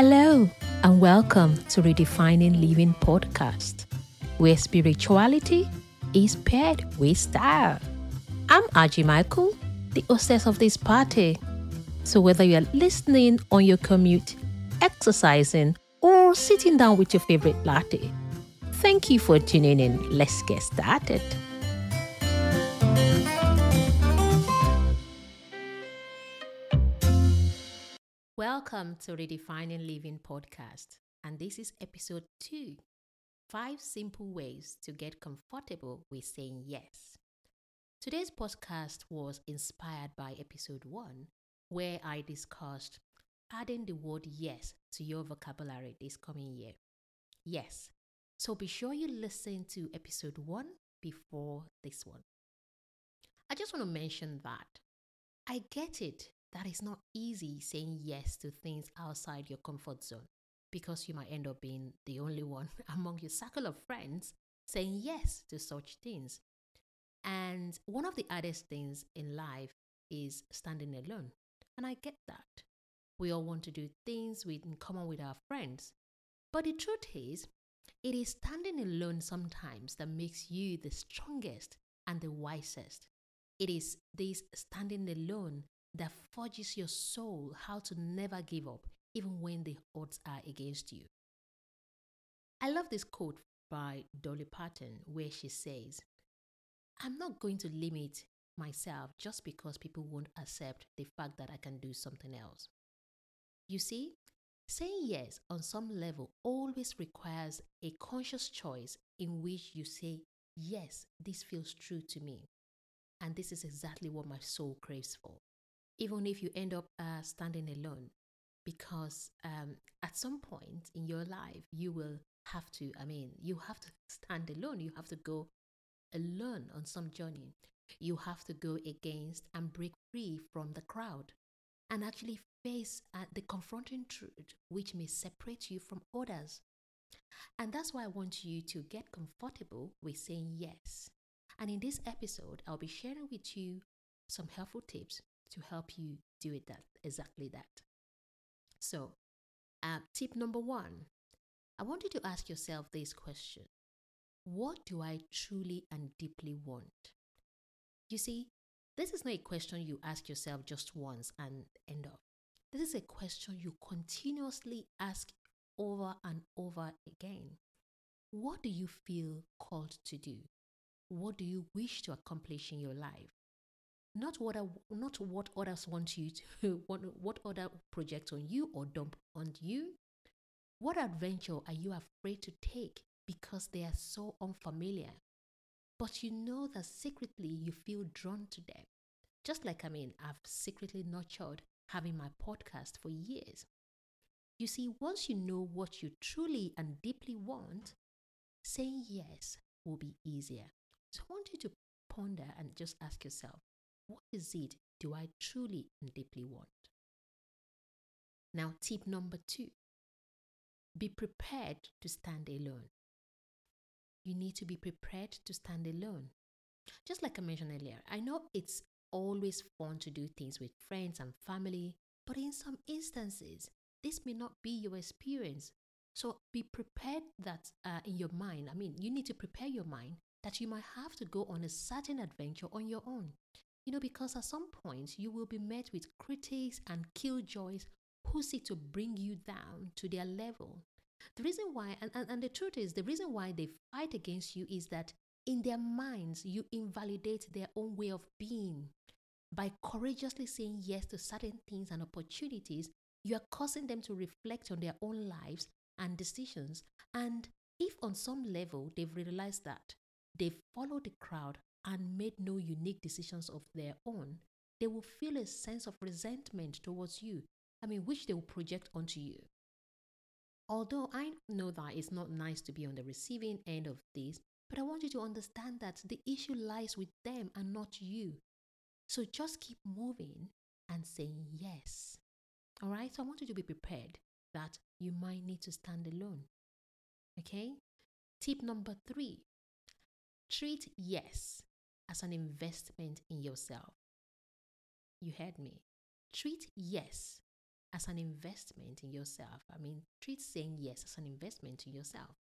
Hello, and welcome to Redefining Living podcast, where spirituality is paired with style. I'm Aji Michael, the hostess of this party. So, whether you're listening on your commute, exercising, or sitting down with your favorite latte, thank you for tuning in. Let's get started. Welcome to Redefining Living podcast, and this is episode two Five Simple Ways to Get Comfortable with Saying Yes. Today's podcast was inspired by episode one, where I discussed adding the word yes to your vocabulary this coming year. Yes. So be sure you listen to episode one before this one. I just want to mention that I get it that it's not easy saying yes to things outside your comfort zone because you might end up being the only one among your circle of friends saying yes to such things. And one of the hardest things in life is standing alone. And I get that. We all want to do things in common with our friends. But the truth is, it is standing alone sometimes that makes you the strongest and the wisest. It is this standing alone that forges your soul how to never give up, even when the odds are against you. I love this quote by Dolly Parton where she says, I'm not going to limit myself just because people won't accept the fact that I can do something else. You see, saying yes on some level always requires a conscious choice in which you say, Yes, this feels true to me. And this is exactly what my soul craves for even if you end up uh, standing alone, because um, at some point in your life, you will have to, I mean, you have to stand alone. You have to go alone on some journey. You have to go against and break free from the crowd and actually face uh, the confronting truth which may separate you from others. And that's why I want you to get comfortable with saying yes. And in this episode, I'll be sharing with you some helpful tips to help you do it that exactly that. So, uh, tip number one, I want you to ask yourself this question: What do I truly and deeply want? You see, this is not a question you ask yourself just once and end up. This is a question you continuously ask over and over again. What do you feel called to do? What do you wish to accomplish in your life? Not what I, not what others want you to what what other project on you or dump on you. What adventure are you afraid to take because they are so unfamiliar? But you know that secretly you feel drawn to them. Just like I mean, I've secretly nurtured having my podcast for years. You see, once you know what you truly and deeply want, saying yes will be easier. So I want you to ponder and just ask yourself what is it do I truly and deeply want? Now, tip number two be prepared to stand alone. You need to be prepared to stand alone. Just like I mentioned earlier, I know it's always fun to do things with friends and family, but in some instances, this may not be your experience. So be prepared that uh, in your mind, I mean, you need to prepare your mind that you might have to go on a certain adventure on your own. You know, because at some point you will be met with critics and killjoys who seek to bring you down to their level. The reason why, and, and, and the truth is, the reason why they fight against you is that in their minds you invalidate their own way of being. By courageously saying yes to certain things and opportunities, you are causing them to reflect on their own lives and decisions. And if on some level they've realized that, they follow the crowd and made no unique decisions of their own, they will feel a sense of resentment towards you, I mean, which they will project onto you. Although I know that it's not nice to be on the receiving end of this, but I want you to understand that the issue lies with them and not you. So just keep moving and saying yes. All right? So I want you to be prepared that you might need to stand alone. Okay? Tip number three treat yes as an investment in yourself. You heard me. Treat yes as an investment in yourself. I mean, treat saying yes as an investment in yourself.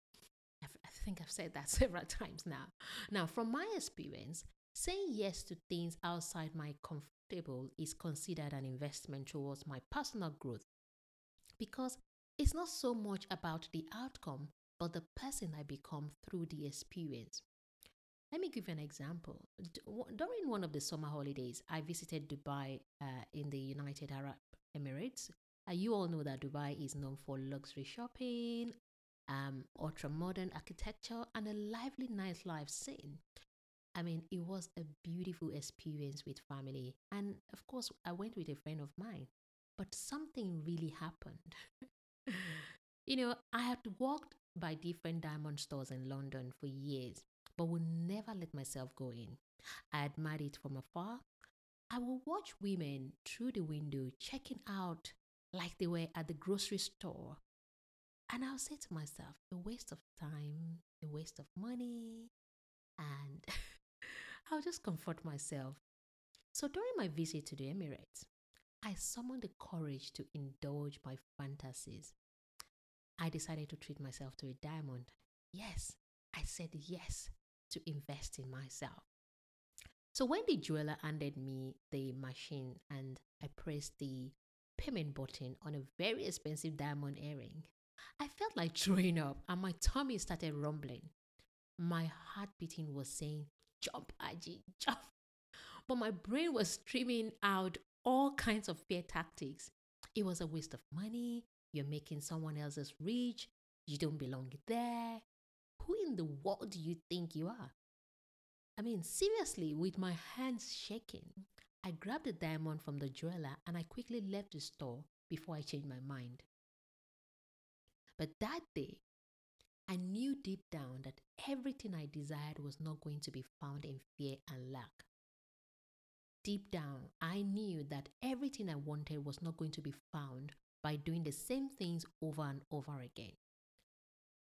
I've, I think I've said that several times now. Now, from my experience, saying yes to things outside my comfortable is considered an investment towards my personal growth because it's not so much about the outcome, but the person I become through the experience. Let me give you an example. During one of the summer holidays, I visited Dubai uh, in the United Arab Emirates. Uh, you all know that Dubai is known for luxury shopping, um, ultra modern architecture, and a lively nightlife scene. I mean, it was a beautiful experience with family. And of course, I went with a friend of mine, but something really happened. you know, I had walked by different diamond stores in London for years, but would never let myself go in. I admired it from afar. I would watch women through the window checking out like they were at the grocery store. And I'll say to myself, a waste of time, a waste of money. And I'll just comfort myself. So during my visit to the Emirates, I summoned the courage to indulge my fantasies. I decided to treat myself to a diamond. Yes, I said yes to invest in myself. So when the jeweler handed me the machine and I pressed the payment button on a very expensive diamond earring, I felt like throwing up and my tummy started rumbling. My heart beating was saying, Jump, Aji, jump. But my brain was streaming out all kinds of fear tactics. It was a waste of money. You're making someone else's rich. You don't belong there. Who in the world do you think you are? I mean, seriously, with my hands shaking, I grabbed the diamond from the jeweler and I quickly left the store before I changed my mind. But that day, I knew deep down that everything I desired was not going to be found in fear and lack. Deep down, I knew that everything I wanted was not going to be found by doing the same things over and over again.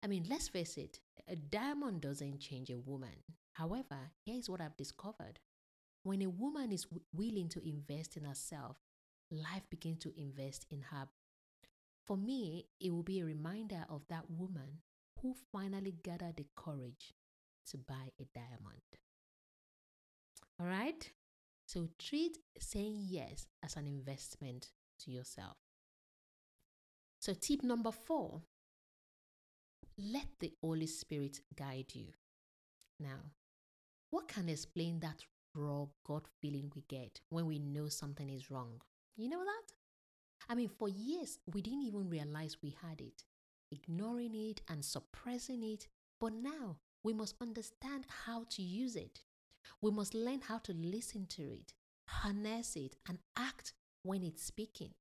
I mean, let's face it, a diamond doesn't change a woman. However, here's what I've discovered when a woman is w- willing to invest in herself, life begins to invest in her. For me, it will be a reminder of that woman who finally gathered the courage to buy a diamond. All right? So treat saying yes as an investment to yourself. So, tip number four let the Holy Spirit guide you. Now, what can explain that raw gut feeling we get when we know something is wrong? You know that? I mean, for years, we didn't even realize we had it, ignoring it and suppressing it. But now, we must understand how to use it. We must learn how to listen to it, harness it, and act when it's speaking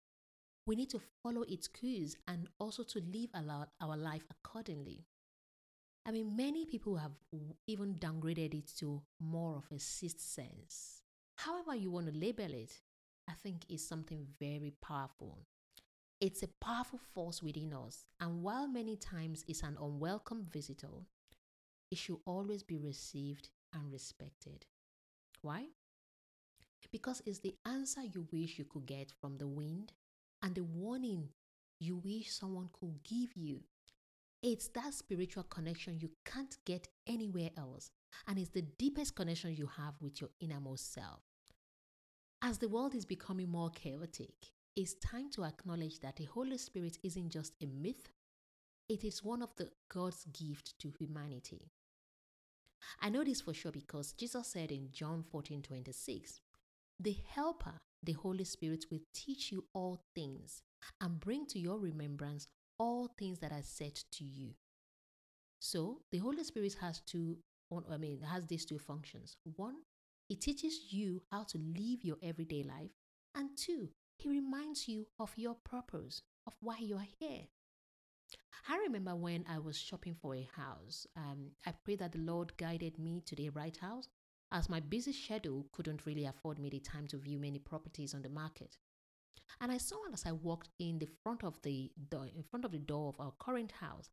we need to follow its cues and also to live our life accordingly. I mean, many people have even downgraded it to more of a sixth sense. However, you want to label it, I think is something very powerful. It's a powerful force within us, and while many times it's an unwelcome visitor, it should always be received and respected. Why? Because it's the answer you wish you could get from the wind, and the warning you wish someone could give you. It's that spiritual connection you can't get anywhere else, and it's the deepest connection you have with your innermost self. As the world is becoming more chaotic, it's time to acknowledge that the Holy Spirit isn't just a myth, it is one of the God's gift to humanity. I know this for sure because Jesus said in John 14 26, the Helper, the Holy Spirit, will teach you all things and bring to your remembrance all things that are said to you. So the Holy Spirit has two, I mean, has these two functions. One, it teaches you how to live your everyday life. And two, he reminds you of your purpose, of why you are here. I remember when I was shopping for a house, um, I prayed that the Lord guided me to the right house as my busy schedule couldn't really afford me the time to view many properties on the market. And I saw as I walked in the front of the door, in front of the door of our current house,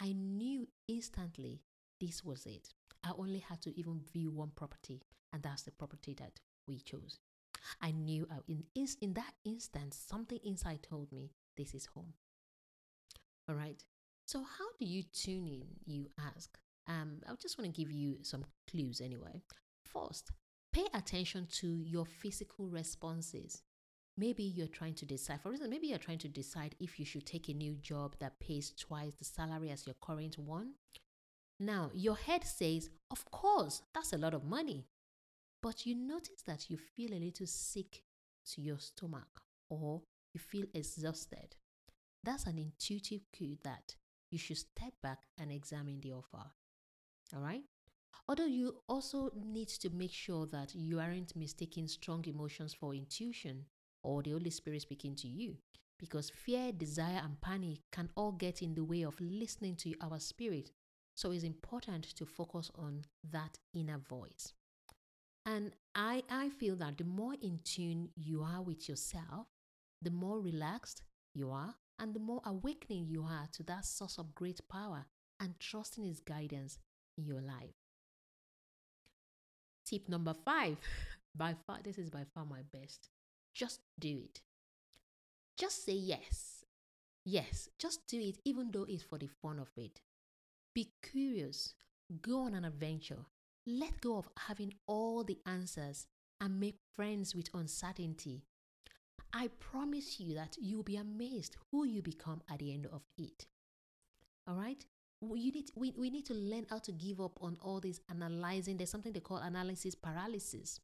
I knew instantly this was it. I only had to even view one property, and that's the property that we chose. I knew I, in, in that instant, something inside told me this is home. All right. So, how do you tune in? You ask. Um, I just want to give you some clues anyway. First, pay attention to your physical responses. Maybe you're trying to decide, for instance, maybe you're trying to decide if you should take a new job that pays twice the salary as your current one. Now, your head says, Of course, that's a lot of money. But you notice that you feel a little sick to your stomach or you feel exhausted. That's an intuitive cue that you should step back and examine the offer. All right? Although you also need to make sure that you aren't mistaking strong emotions for intuition or the Holy Spirit speaking to you. Because fear, desire, and panic can all get in the way of listening to our spirit. So it's important to focus on that inner voice. And I, I feel that the more in tune you are with yourself, the more relaxed you are, and the more awakening you are to that source of great power and trusting His guidance in your life. Tip number five, by far, this is by far my best. Just do it. Just say yes. Yes, just do it, even though it's for the fun of it. Be curious. Go on an adventure. Let go of having all the answers and make friends with uncertainty. I promise you that you'll be amazed who you become at the end of it. All right? You need, we, we need to learn how to give up on all this analyzing. There's something they call analysis paralysis.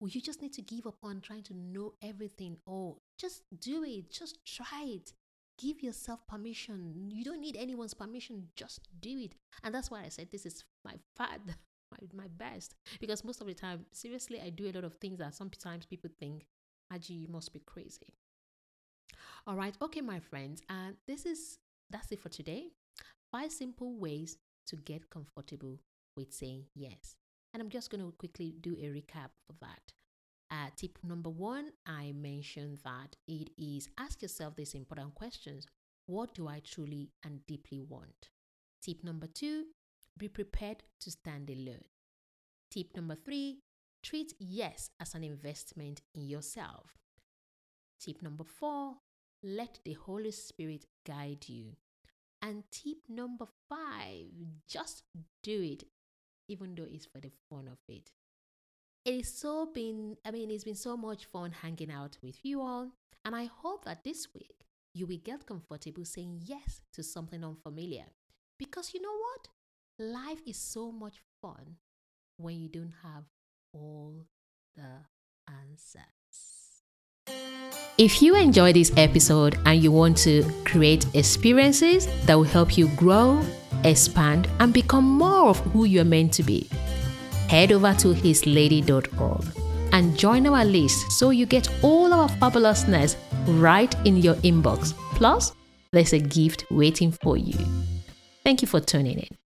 You just need to give up on trying to know everything. Oh, just do it. Just try it. Give yourself permission. You don't need anyone's permission. Just do it. And that's why I said this is my fad, my, my best. Because most of the time, seriously, I do a lot of things that sometimes people think, Aji, you must be crazy. All right. Okay, my friends. And this is, that's it for today. Five simple ways to get comfortable with saying yes. And I'm just going to quickly do a recap for that. Uh, tip number one, I mentioned that it is ask yourself these important questions What do I truly and deeply want? Tip number two, be prepared to stand alone. Tip number three, treat yes as an investment in yourself. Tip number four, let the Holy Spirit guide you. And tip number five, just do it, even though it's for the fun of it. It is so been, I mean, it's been so much fun hanging out with you all. And I hope that this week you will get comfortable saying yes to something unfamiliar. Because you know what? Life is so much fun when you don't have all the answers. If you enjoy this episode and you want to create experiences that will help you grow, expand, and become more of who you're meant to be, head over to hislady.org and join our list so you get all our fabulousness right in your inbox. Plus, there's a gift waiting for you. Thank you for tuning in.